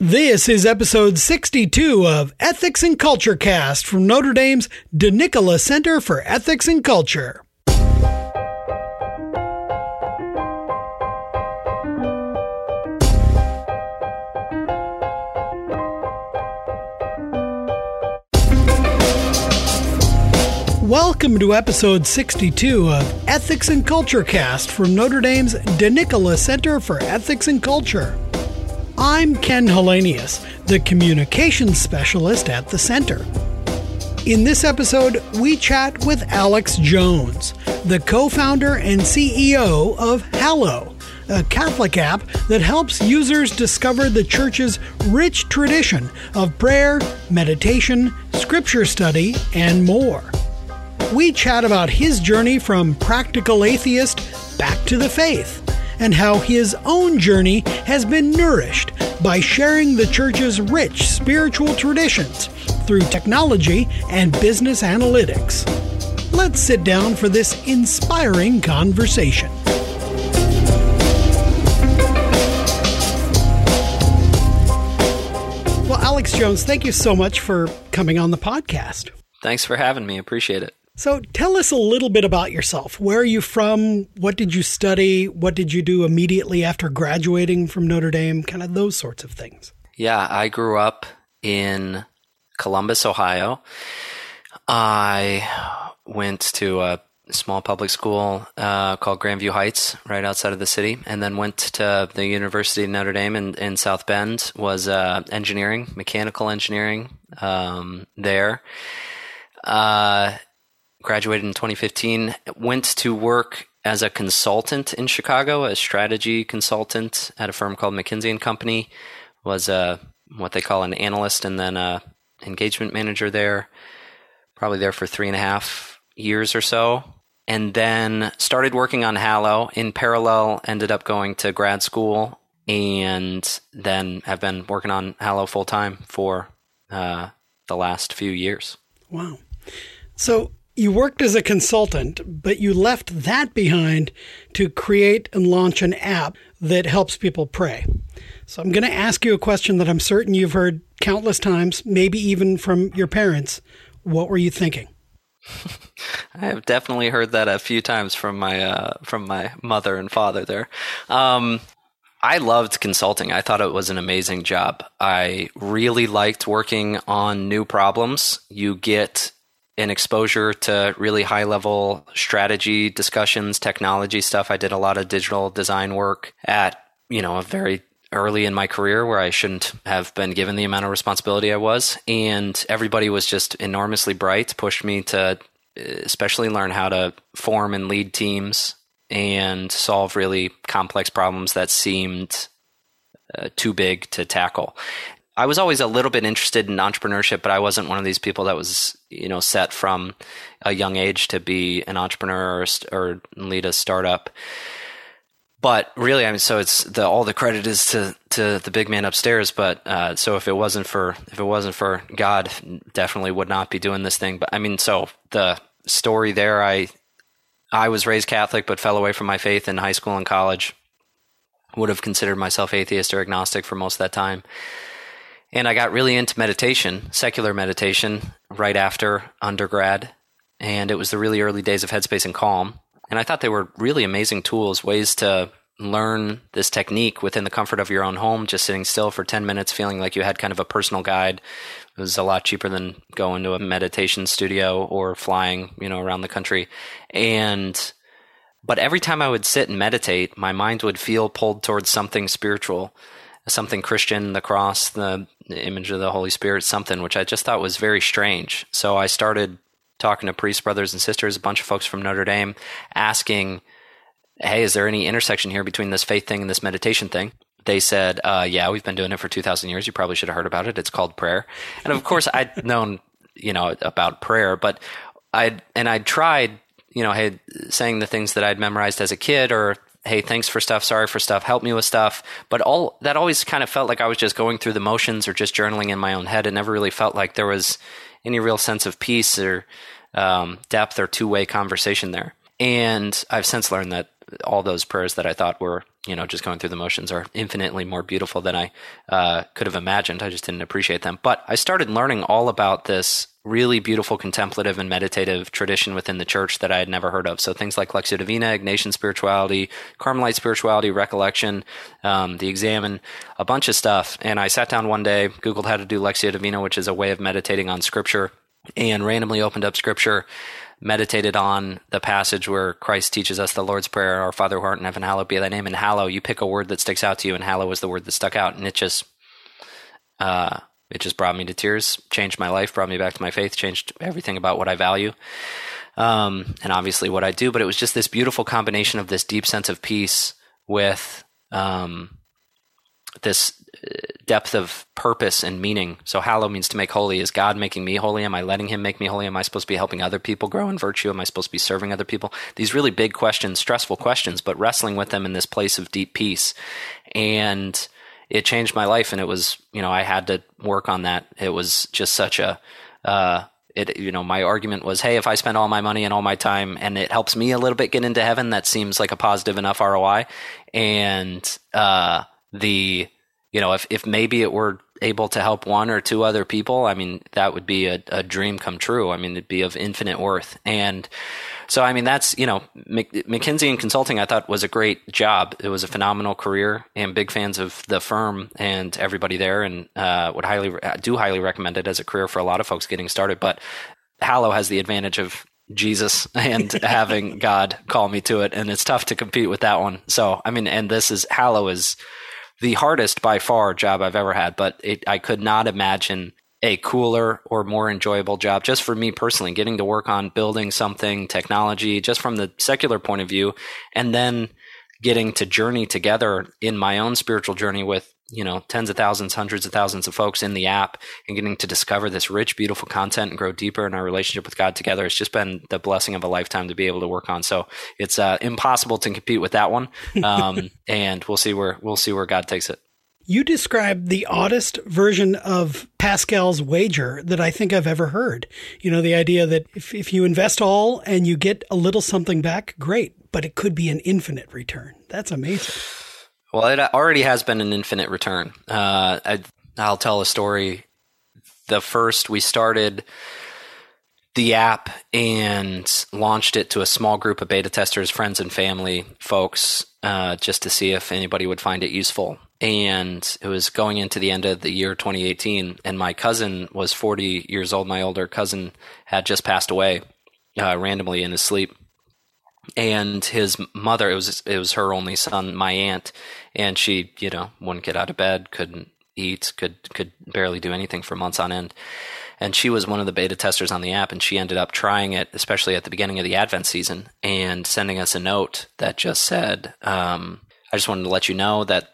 This is episode 62 of Ethics and Culture Cast from Notre Dame's DeNicola Center for Ethics and Culture. Welcome to episode 62 of Ethics and Culture Cast from Notre Dame's DeNicola Center for Ethics and Culture. I'm Ken Hallenius, the communications specialist at the center. In this episode, we chat with Alex Jones, the co founder and CEO of Hallow, a Catholic app that helps users discover the church's rich tradition of prayer, meditation, scripture study, and more. We chat about his journey from practical atheist back to the faith and how his own journey has been nourished by sharing the church's rich spiritual traditions through technology and business analytics. Let's sit down for this inspiring conversation. Well, Alex Jones, thank you so much for coming on the podcast. Thanks for having me. Appreciate it. So tell us a little bit about yourself. Where are you from? What did you study? What did you do immediately after graduating from Notre Dame? Kind of those sorts of things. Yeah, I grew up in Columbus, Ohio. I went to a small public school uh, called Grandview Heights, right outside of the city, and then went to the University of Notre Dame in, in South Bend. Was uh, engineering, mechanical engineering um, there. Uh, graduated in 2015, went to work as a consultant in Chicago, a strategy consultant at a firm called McKinsey and Company. Was a what they call an analyst and then a engagement manager there. Probably there for three and a half years or so, and then started working on Hallow. In parallel, ended up going to grad school, and then have been working on Hallow full time for uh, the last few years. Wow. So you worked as a consultant, but you left that behind to create and launch an app that helps people pray. So I'm going to ask you a question that I'm certain you've heard countless times, maybe even from your parents. What were you thinking? I have definitely heard that a few times from my uh, from my mother and father. There, um, I loved consulting. I thought it was an amazing job. I really liked working on new problems. You get an exposure to really high level strategy discussions, technology stuff. I did a lot of digital design work at, you know, a very early in my career where I shouldn't have been given the amount of responsibility I was. And everybody was just enormously bright, pushed me to especially learn how to form and lead teams and solve really complex problems that seemed uh, too big to tackle. I was always a little bit interested in entrepreneurship, but I wasn't one of these people that was, you know, set from a young age to be an entrepreneur or, or lead a startup. But really, I mean, so it's the all the credit is to to the big man upstairs. But uh, so if it wasn't for if it wasn't for God, definitely would not be doing this thing. But I mean, so the story there, I I was raised Catholic, but fell away from my faith in high school and college. Would have considered myself atheist or agnostic for most of that time and I got really into meditation, secular meditation, right after undergrad. And it was the really early days of Headspace and Calm. And I thought they were really amazing tools, ways to learn this technique within the comfort of your own home, just sitting still for 10 minutes, feeling like you had kind of a personal guide. It was a lot cheaper than going to a meditation studio or flying, you know, around the country. And, but every time I would sit and meditate, my mind would feel pulled towards something spiritual something Christian, the cross, the image of the Holy Spirit, something which I just thought was very strange. So I started talking to priests, brothers, and sisters, a bunch of folks from Notre Dame, asking, "Hey, is there any intersection here between this faith thing and this meditation thing?" They said, uh, "Yeah, we've been doing it for two thousand years. You probably should have heard about it. It's called prayer." And of course, I'd known, you know, about prayer, but I and I'd tried, you know, hey, saying the things that I'd memorized as a kid or hey, thanks for stuff, sorry for stuff, help me with stuff. But all that always kind of felt like I was just going through the motions or just journaling in my own head. It never really felt like there was any real sense of peace or um, depth or two way conversation there. And I've since learned that all those prayers that I thought were you know, just going through the motions are infinitely more beautiful than I uh, could have imagined. I just didn't appreciate them. But I started learning all about this really beautiful contemplative and meditative tradition within the church that I had never heard of. So things like Lectio Divina, Ignatian spirituality, Carmelite spirituality, recollection, um, the examen, a bunch of stuff. And I sat down one day, Googled how to do Lectio Divina, which is a way of meditating on scripture, and randomly opened up scripture meditated on the passage where Christ teaches us the Lord's Prayer, Our Father who art in heaven, hallowed be thy name. And hallow, you pick a word that sticks out to you, and hallow was the word that stuck out. And it just, uh, it just brought me to tears, changed my life, brought me back to my faith, changed everything about what I value. Um, and obviously what I do, but it was just this beautiful combination of this deep sense of peace with um, this depth of purpose and meaning. So hallow means to make holy. Is God making me holy? Am I letting him make me holy? Am I supposed to be helping other people grow in virtue? Am I supposed to be serving other people? These really big questions, stressful questions, but wrestling with them in this place of deep peace. And it changed my life and it was, you know, I had to work on that. It was just such a uh, it you know my argument was hey if i spend all my money and all my time and it helps me a little bit get into heaven that seems like a positive enough roi and uh, the you know, if, if maybe it were able to help one or two other people, I mean, that would be a, a dream come true. I mean, it'd be of infinite worth. And so, I mean, that's, you know, McKinsey and Consulting, I thought was a great job. It was a phenomenal career and big fans of the firm and everybody there and uh, would highly, do highly recommend it as a career for a lot of folks getting started. But Hallow has the advantage of Jesus and having God call me to it. And it's tough to compete with that one. So, I mean, and this is, Hallow is, the hardest by far job I've ever had, but it, I could not imagine a cooler or more enjoyable job. Just for me personally, getting to work on building something, technology, just from the secular point of view, and then getting to journey together in my own spiritual journey with you know tens of thousands hundreds of thousands of folks in the app and getting to discover this rich beautiful content and grow deeper in our relationship with god together. It's just been the blessing of a lifetime to be able to work on. So it's uh, impossible to compete with that one. Um, and we'll see where we'll see where god takes it you described the oddest version of Pascal's wager that I think I've ever heard. You know, the idea that if, if you invest all and you get a little something back, great, but it could be an infinite return. That's amazing. Well, it already has been an infinite return. Uh, I, I'll tell a story. The first, we started the app and launched it to a small group of beta testers, friends and family folks, uh, just to see if anybody would find it useful. And it was going into the end of the year 2018, and my cousin was 40 years old. My older cousin had just passed away uh, randomly in his sleep. And his mother it was it was her only son my aunt and she you know wouldn't get out of bed couldn't eat could could barely do anything for months on end. And she was one of the beta testers on the app and she ended up trying it especially at the beginning of the advent season and sending us a note that just said um, i just wanted to let you know that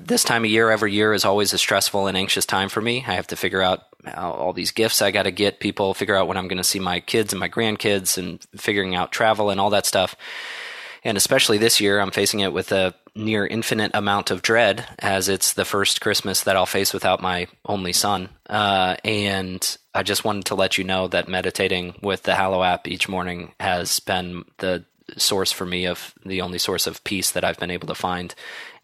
this time of year every year is always a stressful and anxious time for me i have to figure out all these gifts I got to get people, figure out when I'm going to see my kids and my grandkids, and figuring out travel and all that stuff. And especially this year, I'm facing it with a near infinite amount of dread, as it's the first Christmas that I'll face without my only son. Uh, and I just wanted to let you know that meditating with the Hallow app each morning has been the source for me of the only source of peace that I've been able to find,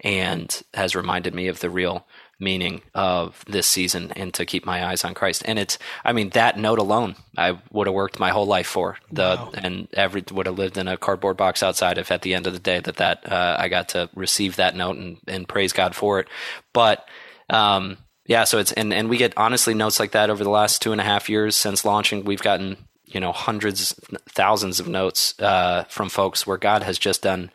and has reminded me of the real meaning of this season and to keep my eyes on Christ. And it's, I mean, that note alone, I would have worked my whole life for the, wow. and every would have lived in a cardboard box outside if at the end of the day that that uh, I got to receive that note and, and praise God for it. But um, yeah, so it's and and we get honestly notes like that over the last two and a half years since launching. We've gotten you know hundreds, thousands of notes uh, from folks where God has just done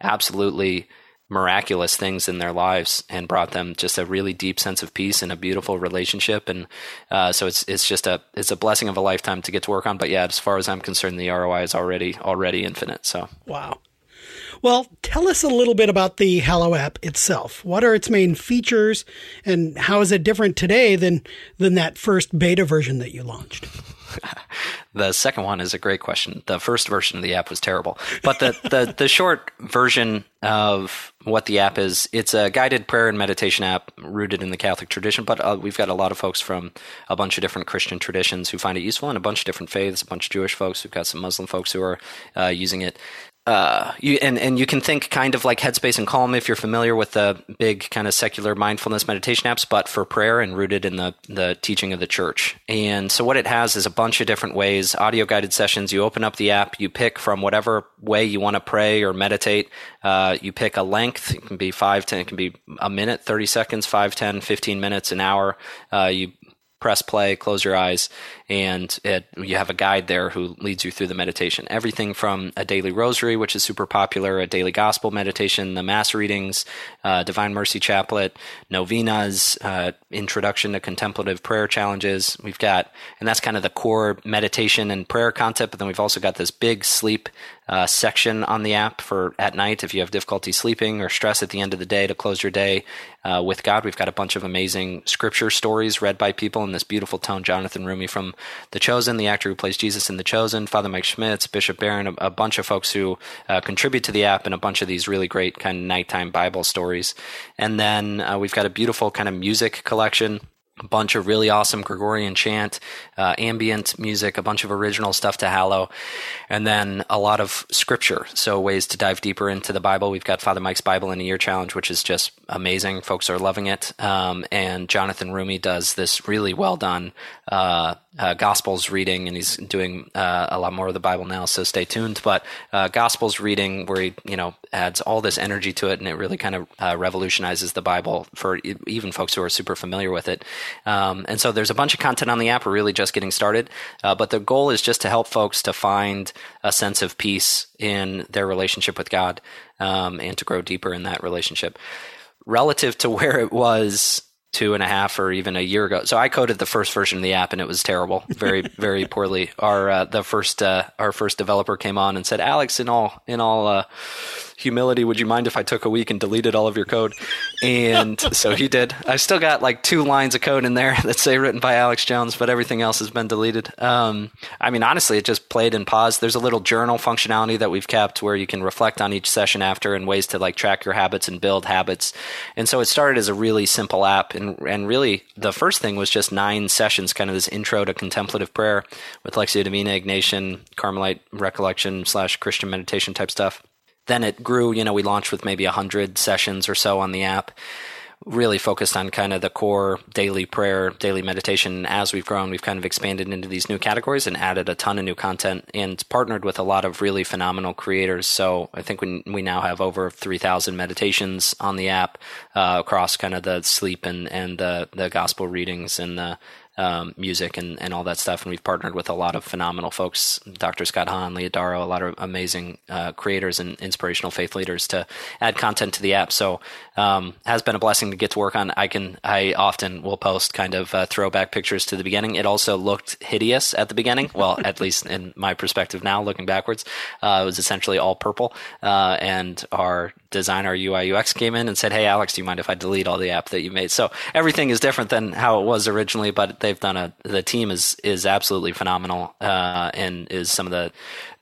absolutely miraculous things in their lives and brought them just a really deep sense of peace and a beautiful relationship. And uh, so it's it's just a it's a blessing of a lifetime to get to work on. But yeah as far as I'm concerned the ROI is already already infinite. So. Wow. Well tell us a little bit about the Hallow app itself. What are its main features and how is it different today than than that first beta version that you launched the second one is a great question. The first version of the app was terrible, but the, the, the short version of what the app is, it's a guided prayer and meditation app rooted in the Catholic tradition. But uh, we've got a lot of folks from a bunch of different Christian traditions who find it useful, and a bunch of different faiths, a bunch of Jewish folks. We've got some Muslim folks who are uh, using it. Uh, you and and you can think kind of like Headspace and Calm if you're familiar with the big kind of secular mindfulness meditation apps, but for prayer and rooted in the the teaching of the church. And so what it has is a bunch of different ways, audio guided sessions. You open up the app, you pick from whatever way you want to pray or meditate. Uh, you pick a length. It can be five, ten. It can be a minute, thirty seconds, five, ten, fifteen minutes, an hour. Uh, you press play, close your eyes, and it, you have a guide there who leads you through the meditation. Everything from a daily rosary, which is super popular, a daily gospel meditation, the mass readings, uh, Divine Mercy Chaplet, novenas, uh, introduction to contemplative prayer challenges. We've got, and that's kind of the core meditation and prayer concept. But then we've also got this big sleep uh, section on the app for at night if you have difficulty sleeping or stress at the end of the day to close your day uh, with God. We've got a bunch of amazing scripture stories read by people in this beautiful tone. Jonathan Roumie from The Chosen, the actor who plays Jesus in The Chosen, Father Mike Schmitz, Bishop Barron, a, a bunch of folks who uh, contribute to the app, and a bunch of these really great kind of nighttime Bible stories. And then uh, we've got a beautiful kind of music collection a bunch of really awesome Gregorian chant, uh, ambient music, a bunch of original stuff to hallow, and then a lot of scripture. So ways to dive deeper into the Bible. We've got Father Mike's Bible in a Year challenge, which is just amazing. Folks are loving it. Um, and Jonathan Roumie does this really well done uh, uh, Gospels reading, and he's doing uh, a lot more of the Bible now. So stay tuned. But uh, Gospels reading, where he you know adds all this energy to it, and it really kind of uh, revolutionizes the Bible for even folks who are super familiar with it. Um, and so there's a bunch of content on the app. We're really just getting started, uh, but the goal is just to help folks to find a sense of peace in their relationship with God um, and to grow deeper in that relationship relative to where it was two and a half or even a year ago. So I coded the first version of the app and it was terrible, very very poorly. Our uh, the first uh, our first developer came on and said, "Alex, in all in all uh, humility, would you mind if I took a week and deleted all of your code? And so he did. I still got like two lines of code in there that say written by Alex Jones, but everything else has been deleted. Um, I mean, honestly, it just played and paused. There's a little journal functionality that we've kept where you can reflect on each session after and ways to like track your habits and build habits. And so it started as a really simple app. And, and really, the first thing was just nine sessions, kind of this intro to contemplative prayer with Lectio Divina, Ignatian, Carmelite recollection slash Christian meditation type stuff then it grew. You know, we launched with maybe 100 sessions or so on the app, really focused on kind of the core daily prayer, daily meditation. As we've grown, we've kind of expanded into these new categories and added a ton of new content and partnered with a lot of really phenomenal creators. So I think we, we now have over 3,000 meditations on the app uh, across kind of the sleep and, and the, the gospel readings and the um, music and, and all that stuff. And we've partnered with a lot of phenomenal folks, Dr. Scott Hahn, Leah Darrow, a lot of amazing uh, creators and inspirational faith leaders to add content to the app. So um, has been a blessing to get to work on. I can I often will post kind of uh, throwback pictures to the beginning. It also looked hideous at the beginning. Well, at least in my perspective now, looking backwards, uh, it was essentially all purple. Uh, and our designer UI UX came in and said, "Hey, Alex, do you mind if I delete all the app that you made?" So everything is different than how it was originally, but they've done a. The team is is absolutely phenomenal uh, and is some of the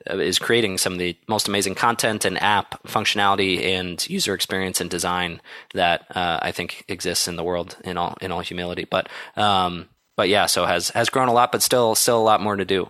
uh, is creating some of the most amazing content and app functionality and user experience and design that uh, I think exists in the world in all in all humility. But um, but yeah, so has has grown a lot, but still still a lot more to do.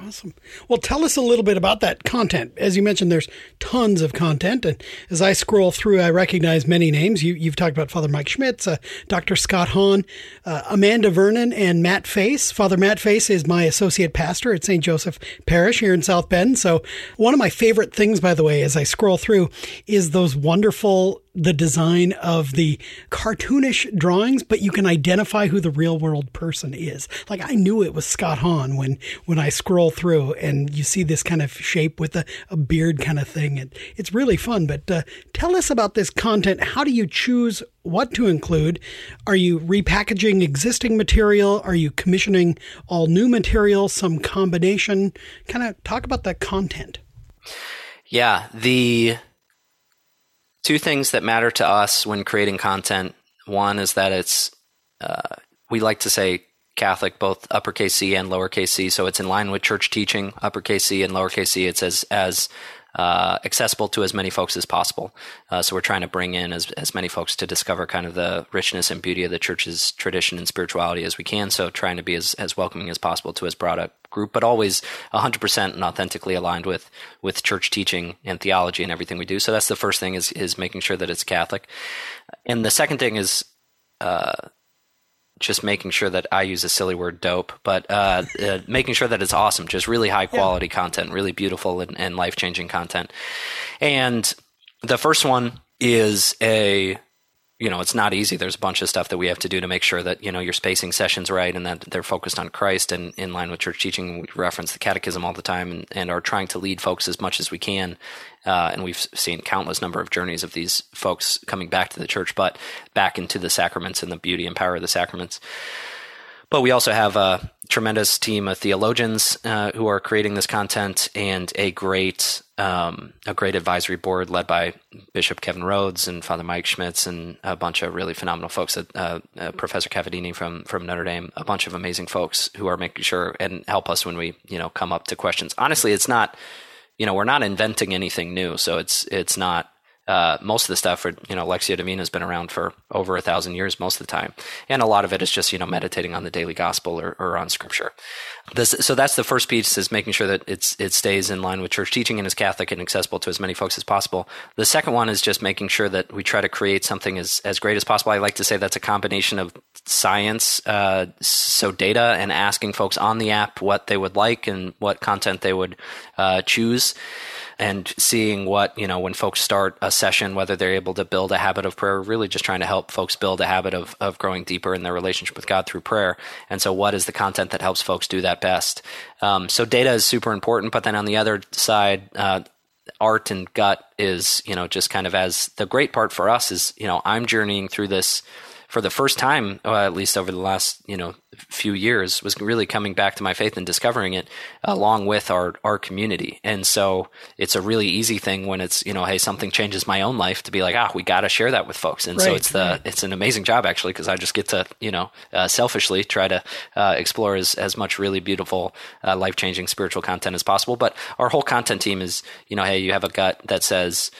Awesome. Well, tell us a little bit about that content. As you mentioned, there's tons of content, and as I scroll through, I recognize many names. You, have talked about Father Mike Schmitz, uh, Dr. Scott Hahn, uh, Amanda Vernon, and Matt Face. Father Matt Face is my associate pastor at St. Joseph Parish here in South Bend. So, one of my favorite things, by the way, as I scroll through, is those wonderful the design of the cartoonish drawings, but you can identify who the real world person is. Like I knew it was Scott Hahn when when I scroll through and you see this kind of shape with a, a beard kind of thing. And it's really fun. But uh, tell us about this content. How do you choose what to include? Are you repackaging existing material? Are you commissioning all new material? Some combination? Kind of talk about that content. Yeah, the two things that matter to us when creating content. One is that it's uh, we like to say Catholic, both uppercase C and lowercase c, so it's in line with church teaching. Uppercase C and lowercase c, it's as as uh, accessible to as many folks as possible. Uh, so we're trying to bring in as, as many folks to discover kind of the richness and beauty of the church's tradition and spirituality as we can. So trying to be as, as welcoming as possible to as broad a group, but always 100% and authentically aligned with, with church teaching and theology and everything we do. So that's the first thing is, is making sure that it's Catholic. And the second thing is, uh, just making sure that I use a silly word dope, but uh, uh, making sure that it's awesome, just really high quality yeah. content, really beautiful and, and life changing content. And the first one is a you know it's not easy there's a bunch of stuff that we have to do to make sure that you know you're spacing sessions right and that they're focused on christ and in line with church teaching we reference the catechism all the time and, and are trying to lead folks as much as we can uh, and we've seen countless number of journeys of these folks coming back to the church but back into the sacraments and the beauty and power of the sacraments but we also have a tremendous team of theologians uh, who are creating this content, and a great um, a great advisory board led by Bishop Kevin Rhoades and Father Mike Schmitz and a bunch of really phenomenal folks. Uh, uh, Professor Cavadini from from Notre Dame, a bunch of amazing folks who are making sure and help us when we you know come up to questions. Honestly, it's not you know we're not inventing anything new, so it's it's not uh, most of the stuff, for, you know, Lectio Divina has been around for over a thousand years most of the time, and a lot of it is just you know meditating on the daily gospel or, or on scripture. This, so that's the first piece is making sure that it's it stays in line with church teaching and is Catholic and accessible to as many folks as possible. The second one is just making sure that we try to create something as as great as possible. I like to say that's a combination of science, uh, so data, and asking folks on the app what they would like and what content they would uh, choose and seeing what you know when folks start a session whether they're able to build a habit of prayer really just trying to help folks build a habit of, of growing deeper in their relationship with god through prayer. And so what is the content that helps folks do that best? Um, so data is super important but then on the other side uh, art and gut is you know just kind of as the great part for us is you know i'm journeying through this for the first time, uh, at least over the last you know few years, was really coming back to my faith and discovering it along with our our community. And so it's a really easy thing when it's you know hey something changes my own life to be like ah we got to share that with folks. And right, so it's the right. it's an amazing job actually because I just get to you know uh, selfishly try to uh, explore as as much really beautiful uh, life changing spiritual content as possible. But our whole content team is you know hey you have a gut that says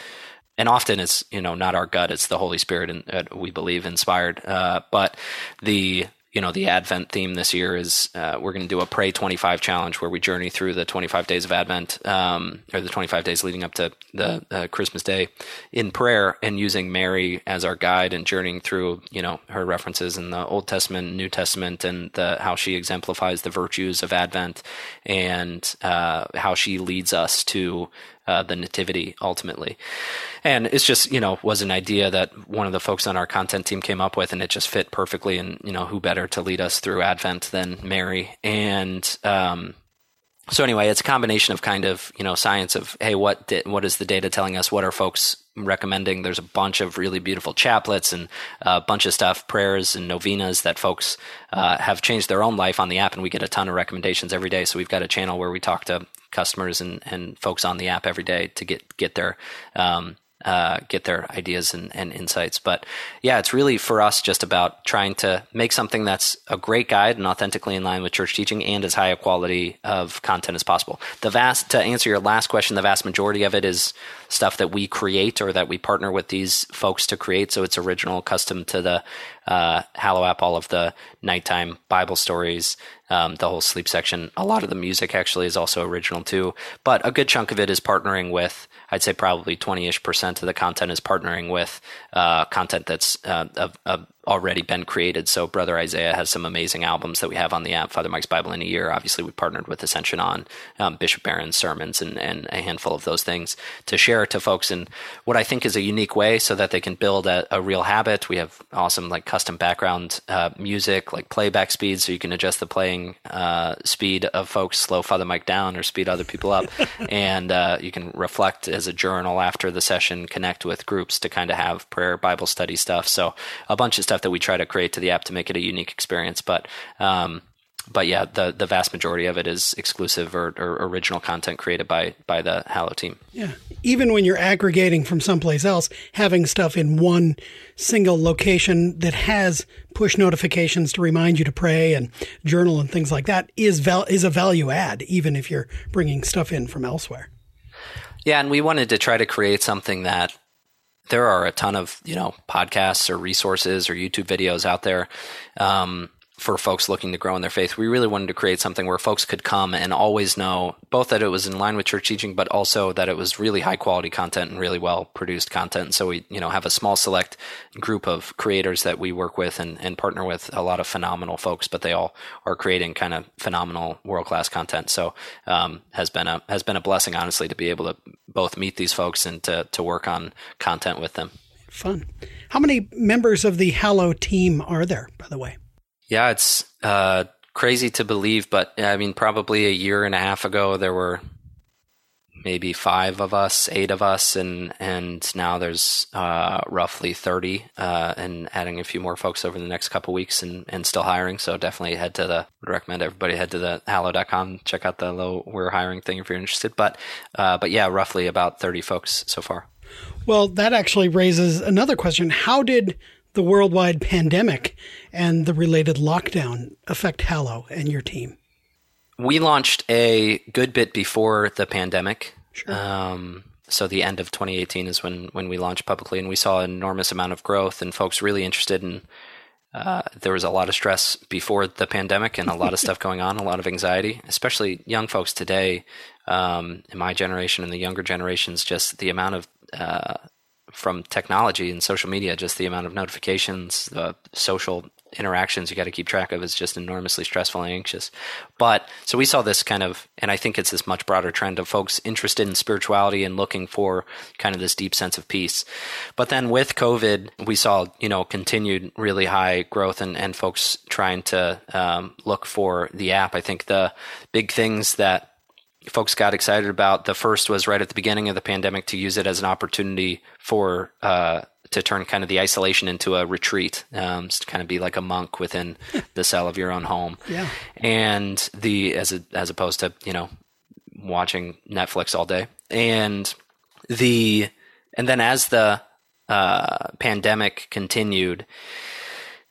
and often it's you know not our gut it's the holy spirit and uh, we believe inspired uh, but the you know the advent theme this year is uh, we're going to do a pray 25 challenge where we journey through the 25 days of advent um, or the 25 days leading up to the uh, christmas day in prayer and using mary as our guide and journeying through you know her references in the old testament new testament and the, how she exemplifies the virtues of advent and uh, how she leads us to uh, the nativity ultimately. And it's just, you know, was an idea that one of the folks on our content team came up with and it just fit perfectly. And, you know, who better to lead us through Advent than Mary? And, um, so anyway, it's a combination of kind of you know science of hey, what di- what is the data telling us? What are folks recommending? There's a bunch of really beautiful chaplets and a bunch of stuff, prayers and novenas that folks uh, have changed their own life on the app, and we get a ton of recommendations every day. So we've got a channel where we talk to customers and, and folks on the app every day to get get their um, uh, get their ideas and, and, insights. But yeah, it's really for us just about trying to make something that's a great guide and authentically in line with church teaching and as high a quality of content as possible. The vast to answer your last question, the vast majority of it is stuff that we create or that we partner with these folks to create. So it's original, custom to the uh, Hallow app, all of the nighttime Bible stories, um, the whole sleep section. A lot of the music actually is also original too, but a good chunk of it is partnering with. I'd say probably twenty ish percent of the content is partnering with uh, content that's uh, of, of already been created. So Brother Isaiah has some amazing albums that we have on the app. Father Mike's Bible in a Year. Obviously, we partnered with Ascension on um, Bishop Barron's sermons and, and a handful of those things to share to folks in what I think is a unique way, so that they can build a, a real habit. We have awesome like custom background uh, music, like playback speed, so you can adjust the playing uh, speed of folks, slow Father Mike down or speed other people up, and uh, you can reflect as a journal after the session, connect with groups to kind of have prayer Bible study stuff. So a bunch of stuff that we try to create to the app to make it a unique experience. But um, but yeah, the the vast majority of it is exclusive or, or, original content created by by the Hallow team. Yeah, even when you're aggregating from someplace else, having stuff in one single location that has push notifications to remind you to pray and journal and things like that is val- is a value add, even if you're bringing stuff in from elsewhere. Yeah, and we wanted to try to create something that there are a ton of you know podcasts or resources or YouTube videos out there. Um, for folks looking to grow in their faith. We really wanted to create something where folks could come and always know both that it was in line with church teaching, but also that it was really high quality content and really well produced content. So we, you know, have a small select group of creators that we work with and, and partner with a lot of phenomenal folks, but they all are creating kind of phenomenal world class content. So um, has been a has been a blessing, honestly, to be able to both meet these folks and to to work on content with them. Fun. How many members of the Hallow team are there, by the way? Yeah, it's uh, crazy to believe, but I mean, probably a year and a half ago, there were maybe five of us, eight of us, and and now there's uh, roughly thirty, uh, and adding a few more folks over the next couple weeks, and, and still hiring. So definitely head to the would recommend everybody head to the hallow.com, check out the low we're hiring thing if you're interested. But uh, but yeah, roughly about thirty folks so far. Well, that actually raises another question. How did the worldwide pandemic and the related lockdown affect Hallow and your team? We launched a good bit before the pandemic. Sure. Um, so the end of 2018 is when when we launched publicly, and we saw an enormous amount of growth and folks really interested in. Uh, there was a lot of stress before the pandemic and a lot of stuff going on, a lot of anxiety, especially young folks today, um, in my generation and the younger generations. Just the amount of uh, from technology and social media, just the amount of notifications, the social interactions you got to keep track of is just enormously stressful and anxious. But so we saw this kind of, and I think it's this much broader trend of folks interested in spirituality and looking for kind of this deep sense of peace. But then with COVID, we saw, you know, continued really high growth and, and folks trying to um, look for the app. I think the big things that folks got excited about. The first was right at the beginning of the pandemic to use it as an opportunity for uh, to turn kind of the isolation into a retreat, um, to kind of be like a monk within the cell of your own home. Yeah. And the as a, as opposed to you know watching Netflix all day, and the and then as the uh, pandemic continued.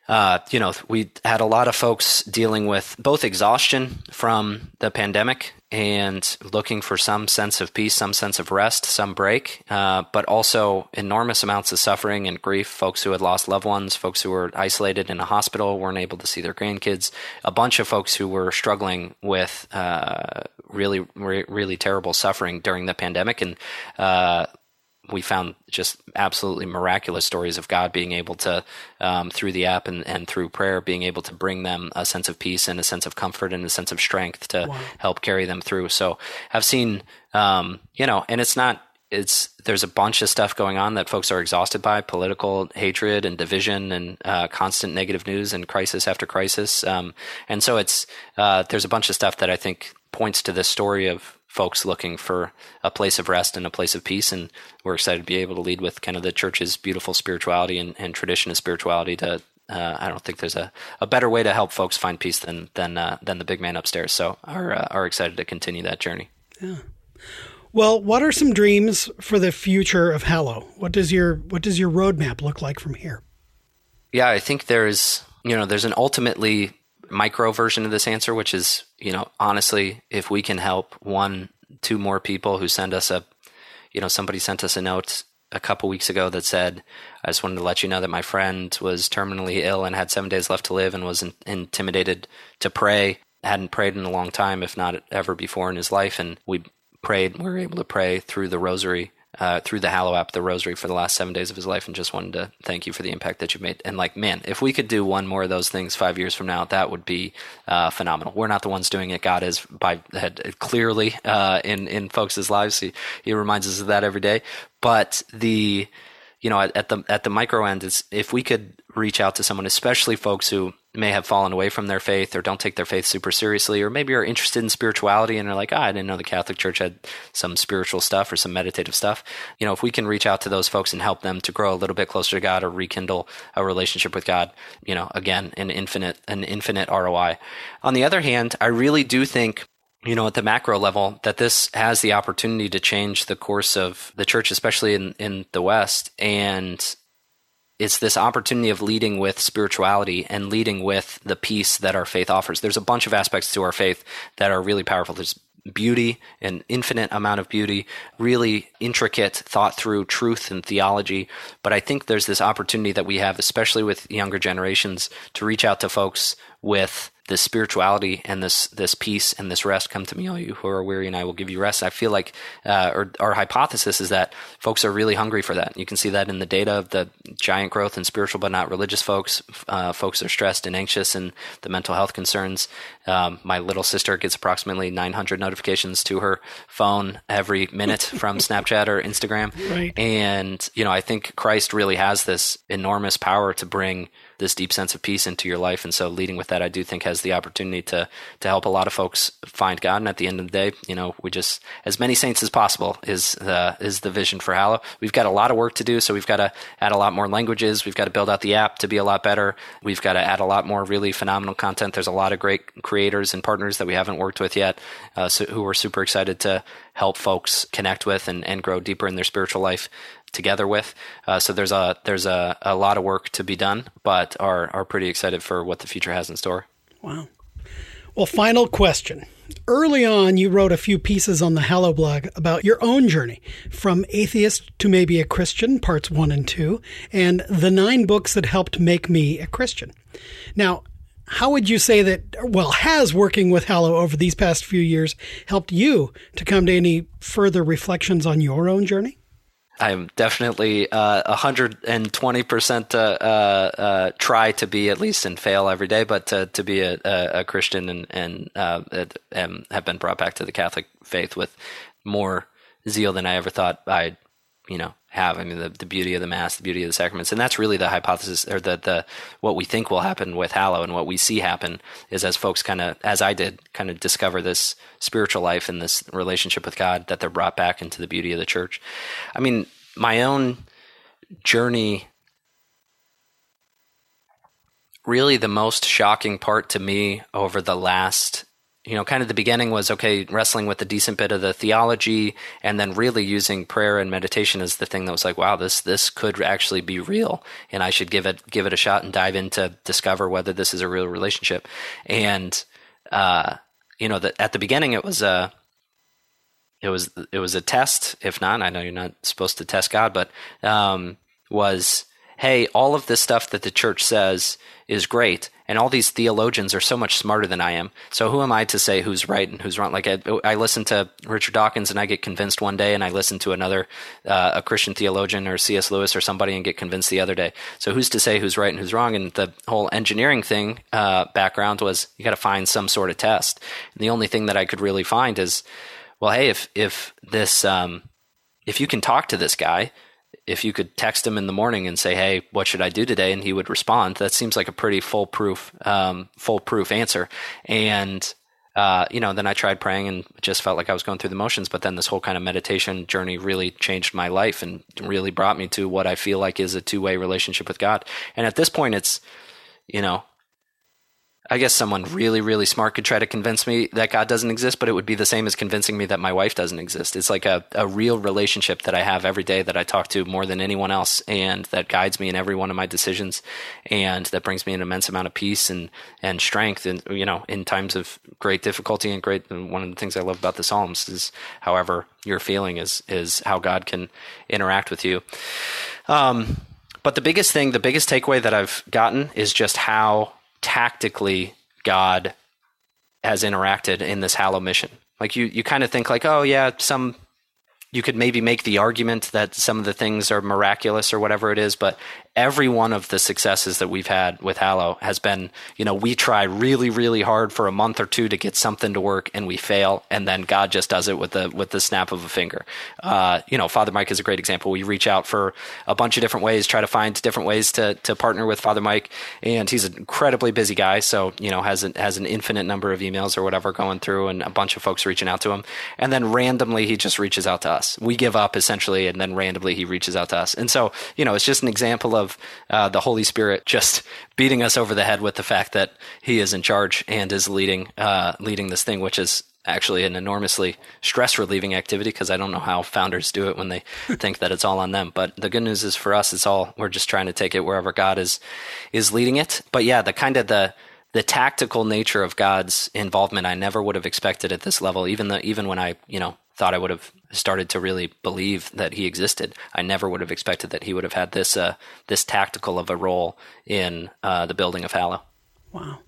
Uh, you know, we had a lot of folks dealing with both exhaustion from the pandemic and looking for some sense of peace, some sense of rest, some break, uh, but also enormous amounts of suffering and grief. Folks who had lost loved ones, folks who were isolated in a hospital, weren't able to see their grandkids, a bunch of folks who were struggling with uh, really, re- really terrible suffering during the pandemic. And uh, we found just absolutely miraculous stories of God being able to, um, through the app and, and through prayer, being able to bring them a sense of peace and a sense of comfort and a sense of strength to wow. help carry them through. So I've seen, um, you know, and it's not, it's there's a bunch of stuff going on that folks are exhausted by political hatred and division and uh, constant negative news and crisis after crisis um, and so it's uh, there's a bunch of stuff that I think points to this story of folks looking for a place of rest and a place of peace. And we're excited to be able to lead with kind of the church's beautiful spirituality and, and tradition of spirituality to. Uh, I don't think there's a, a better way to help folks find peace than than uh, than the big man upstairs. So are uh, are excited to continue that journey. Yeah. Well, what are some dreams for the future of Hallow? What does your what does your roadmap look like from here? Yeah, I think there's you know there's an ultimately micro version of this answer, which is, you know, honestly, if we can help one, two more people who send us a, you know, somebody sent us a note a couple weeks ago that said, I just wanted to let you know that my friend was terminally ill and had seven days left to live and was in- intimidated to pray. Hadn't prayed in a long time, if not ever before in his life. And we prayed, we were able to pray through the rosary uh, through the Hallow app, the Rosary, for the last seven days of his life, and just wanted to thank you for the impact that you've made. And like, man, if we could do one more of those things five years from now, that would be uh, phenomenal. We're not the ones doing it; God is by clearly uh, in in folks' lives. He he reminds us of that every day. But the you know at, at the at the micro end, if we could reach out to someone, especially folks who may have fallen away from their faith or don't take their faith super seriously, or maybe are interested in spirituality and are like, oh, I didn't know the Catholic Church had some spiritual stuff or some meditative stuff. You know, if we can reach out to those folks and help them to grow a little bit closer to God or rekindle a relationship with God, you know, again, an infinite, an infinite ROI. On the other hand, I really do think you know, at the macro level, that this has the opportunity to change the course of the church, especially in, in the West. And it's this opportunity of leading with spirituality and leading with the peace that our faith offers. There's a bunch of aspects to our faith that are really powerful. There's beauty, an infinite amount of beauty, really intricate, thought through truth and theology. But I think there's this opportunity that we have, especially with younger generations, to reach out to folks with this spirituality and this this peace and this rest come to me all you who are weary and i will give you rest. I feel like uh, or our hypothesis is that folks are really hungry for that. You can see that in the data of the giant growth in spiritual but not religious folks. Uh, folks are stressed and anxious and the mental health concerns. Um, my little sister gets approximately 900 notifications to her phone every minute from snapchat or instagram. Right. and you know i think christ really has this enormous power to bring this deep sense of peace into your life. And so leading with that, I do think has the opportunity to, to help a lot of folks find God. And at the end of the day, you know, we just, as many saints as possible is the, is the vision for Hallow. We've got a lot of work to do. So we've got to add a lot more languages. We've got to build out the app to be a lot better. We've got to add a lot more really phenomenal content. There's a lot of great creators and partners that we haven't worked with yet, uh, so, who we're super excited to help folks connect with and, and grow deeper in their spiritual life together with. Uh, so there's a there's a, a lot of work to be done, but are are pretty excited for what the future has in store. Wow. Well, final question. Early on, you wrote a few pieces on the Hallow blog about your own journey from atheist to maybe a Christian, parts one and two, and the nine books that helped make me a Christian. Now, how would you say that, well, has working with Hallow over these past few years helped you to come to any further reflections on your own journey? I'm definitely uh, 120% uh, uh, uh, try to be at least and fail every day, but to, to be a, a, Christian and, and, uh, and have been brought back to the Catholic faith with more zeal than I ever thought I'd, you know, have. I mean, the, the beauty of the Mass, the beauty of the sacraments, and that's really the hypothesis, or the the what we think will happen with Hallow, and what we see happen is as folks kind of, as I did, kind of discover this spiritual life and this relationship with God, that they're brought back into the beauty of the Church. I mean, my own journey. Really, the most shocking part to me over the last you know, kind of the beginning was okay, wrestling with a decent bit of the theology, and then really using prayer and meditation as the thing that was like, wow, this this could actually be real, and I should give it give it a shot and dive in to discover whether this is a real relationship. And uh, you know, that at the beginning it was a it was it was a test. If not, I know you're not supposed to test God, but um, was hey, all of this stuff that the church says is great and all these theologians are so much smarter than I am. So who am I to say who's right and who's wrong? Like I, I listen to Richard Dawkins and I get convinced one day, and I listen to another uh, a Christian theologian or C.S. Lewis or somebody and get convinced the other day. So who's to say who's right and who's wrong? And the whole engineering thing uh, background was you got to find some sort of test. And the only thing that I could really find is, well, hey, if if this um, if you can talk to this guy if you could text him in the morning and say, "Hey, what should I do today?" and he would respond, that seems like a pretty foolproof, um, foolproof answer. And uh, you know, then I tried praying and just felt like I was going through the motions. But then this whole kind of meditation journey really changed my life and really brought me to what I feel like is a two way relationship with God. And at this point, it's you know, I guess someone really, really smart could try to convince me that God doesn't exist, but it would be the same as convincing me that my wife doesn't exist. It's like a, a real relationship that I have every day that I talk to more than anyone else and that guides me in every one of my decisions and that brings me an immense amount of peace and, and strength and, you know, in times of great difficulty and great, and one of the things I love about the Psalms is however you're feeling is, is how God can interact with you. Um, but the biggest thing, the biggest takeaway that I've gotten is just how tactically God has interacted in this Hallow mission. Like you, you kind of think like, oh yeah, some you could maybe make the argument that some of the things are miraculous or whatever it is, but every one of the successes that we've had with Hallow has been, you know, we try really, really hard for a month or two to get something to work and we fail, and then God just does it with the with the snap of a finger. Uh, you know, Father Mike is a great example. We reach out for a bunch of different ways, try to find different ways to to partner with Father Mike, and he's an incredibly busy guy, so you know has an, has an infinite number of emails or whatever going through, and a bunch of folks reaching out to him, and then randomly he just reaches out to us us. We give up essentially, and then randomly he reaches out to us. And so, you know, it's just an example of uh, the Holy Spirit just beating us over the head with the fact that He is in charge and is leading uh, leading this thing, which is actually an enormously stress relieving activity because I don't know how founders do it when they think that it's all on them. But the good news is for us, it's all we're just trying to take it wherever God is is leading it. But yeah, the kind of the the tactical nature of God's involvement, I never would have expected at this level. Even the even when I you know thought I would have started to really believe that He existed, I never would have expected that He would have had this uh, this tactical of a role in uh, the building of Hallow. Wow.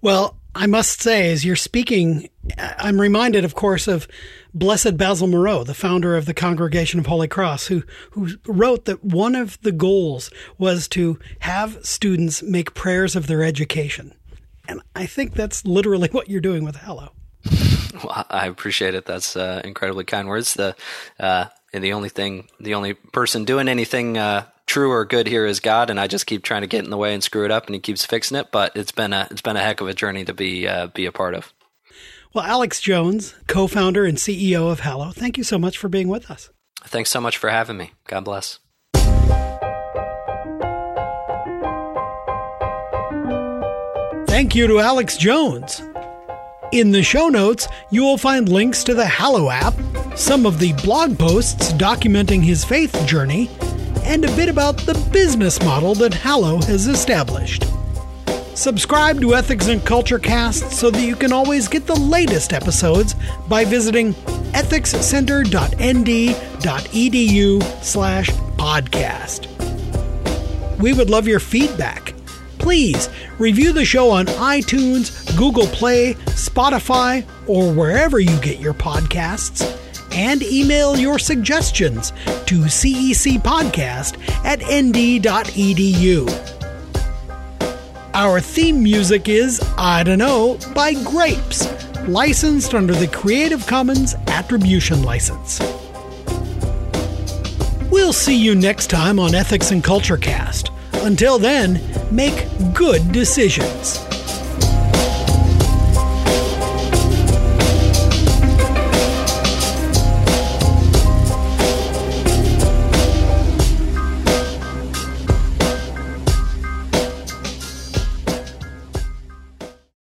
Well, I must say, as you're speaking, I'm reminded, of course, of Blessed Basil Moreau, the founder of the Congregation of Holy Cross, who, who wrote that one of the goals was to have students make prayers of their education. And I think that's literally what you're doing with Hallow. Well, I appreciate it. That's uh, incredibly kind words. The uh, and the only thing, the only person doing anything uh, true or good here is God, and I just keep trying to get in the way and screw it up, and He keeps fixing it. But it's been a it's been a heck of a journey to be uh, be a part of. Well, Alex Jones, co-founder and CEO of Hallow, thank you so much for being with us. Thanks so much for having me. God bless. Thank you to Alex Jones. In the show notes, you will find links to the Hallow app, some of the blog posts documenting his faith journey, and a bit about the business model that Hallow has established. Subscribe to Ethics and Culture Cast so that you can always get the latest episodes by visiting ethicscenter.nd.edu slash podcast. We would love your feedback. Please review the show on iTunes, Google Play, Spotify, or wherever you get your podcasts and email your suggestions to cecpodcast at nd.edu. Our theme music is I Don't Know by Grapes, licensed under the Creative Commons Attribution License. We'll see you next time on Ethics and Culture Cast. Until then, make good decisions.